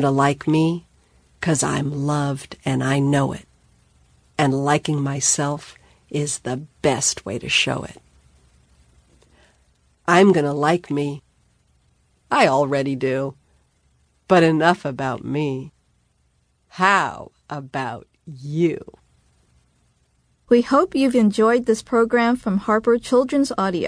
to like me because I'm loved and I know it. And liking myself is the best way to show it. I'm gonna like me. I already do. But enough about me. How about you? We hope you've enjoyed this program from Harper Children's Audio.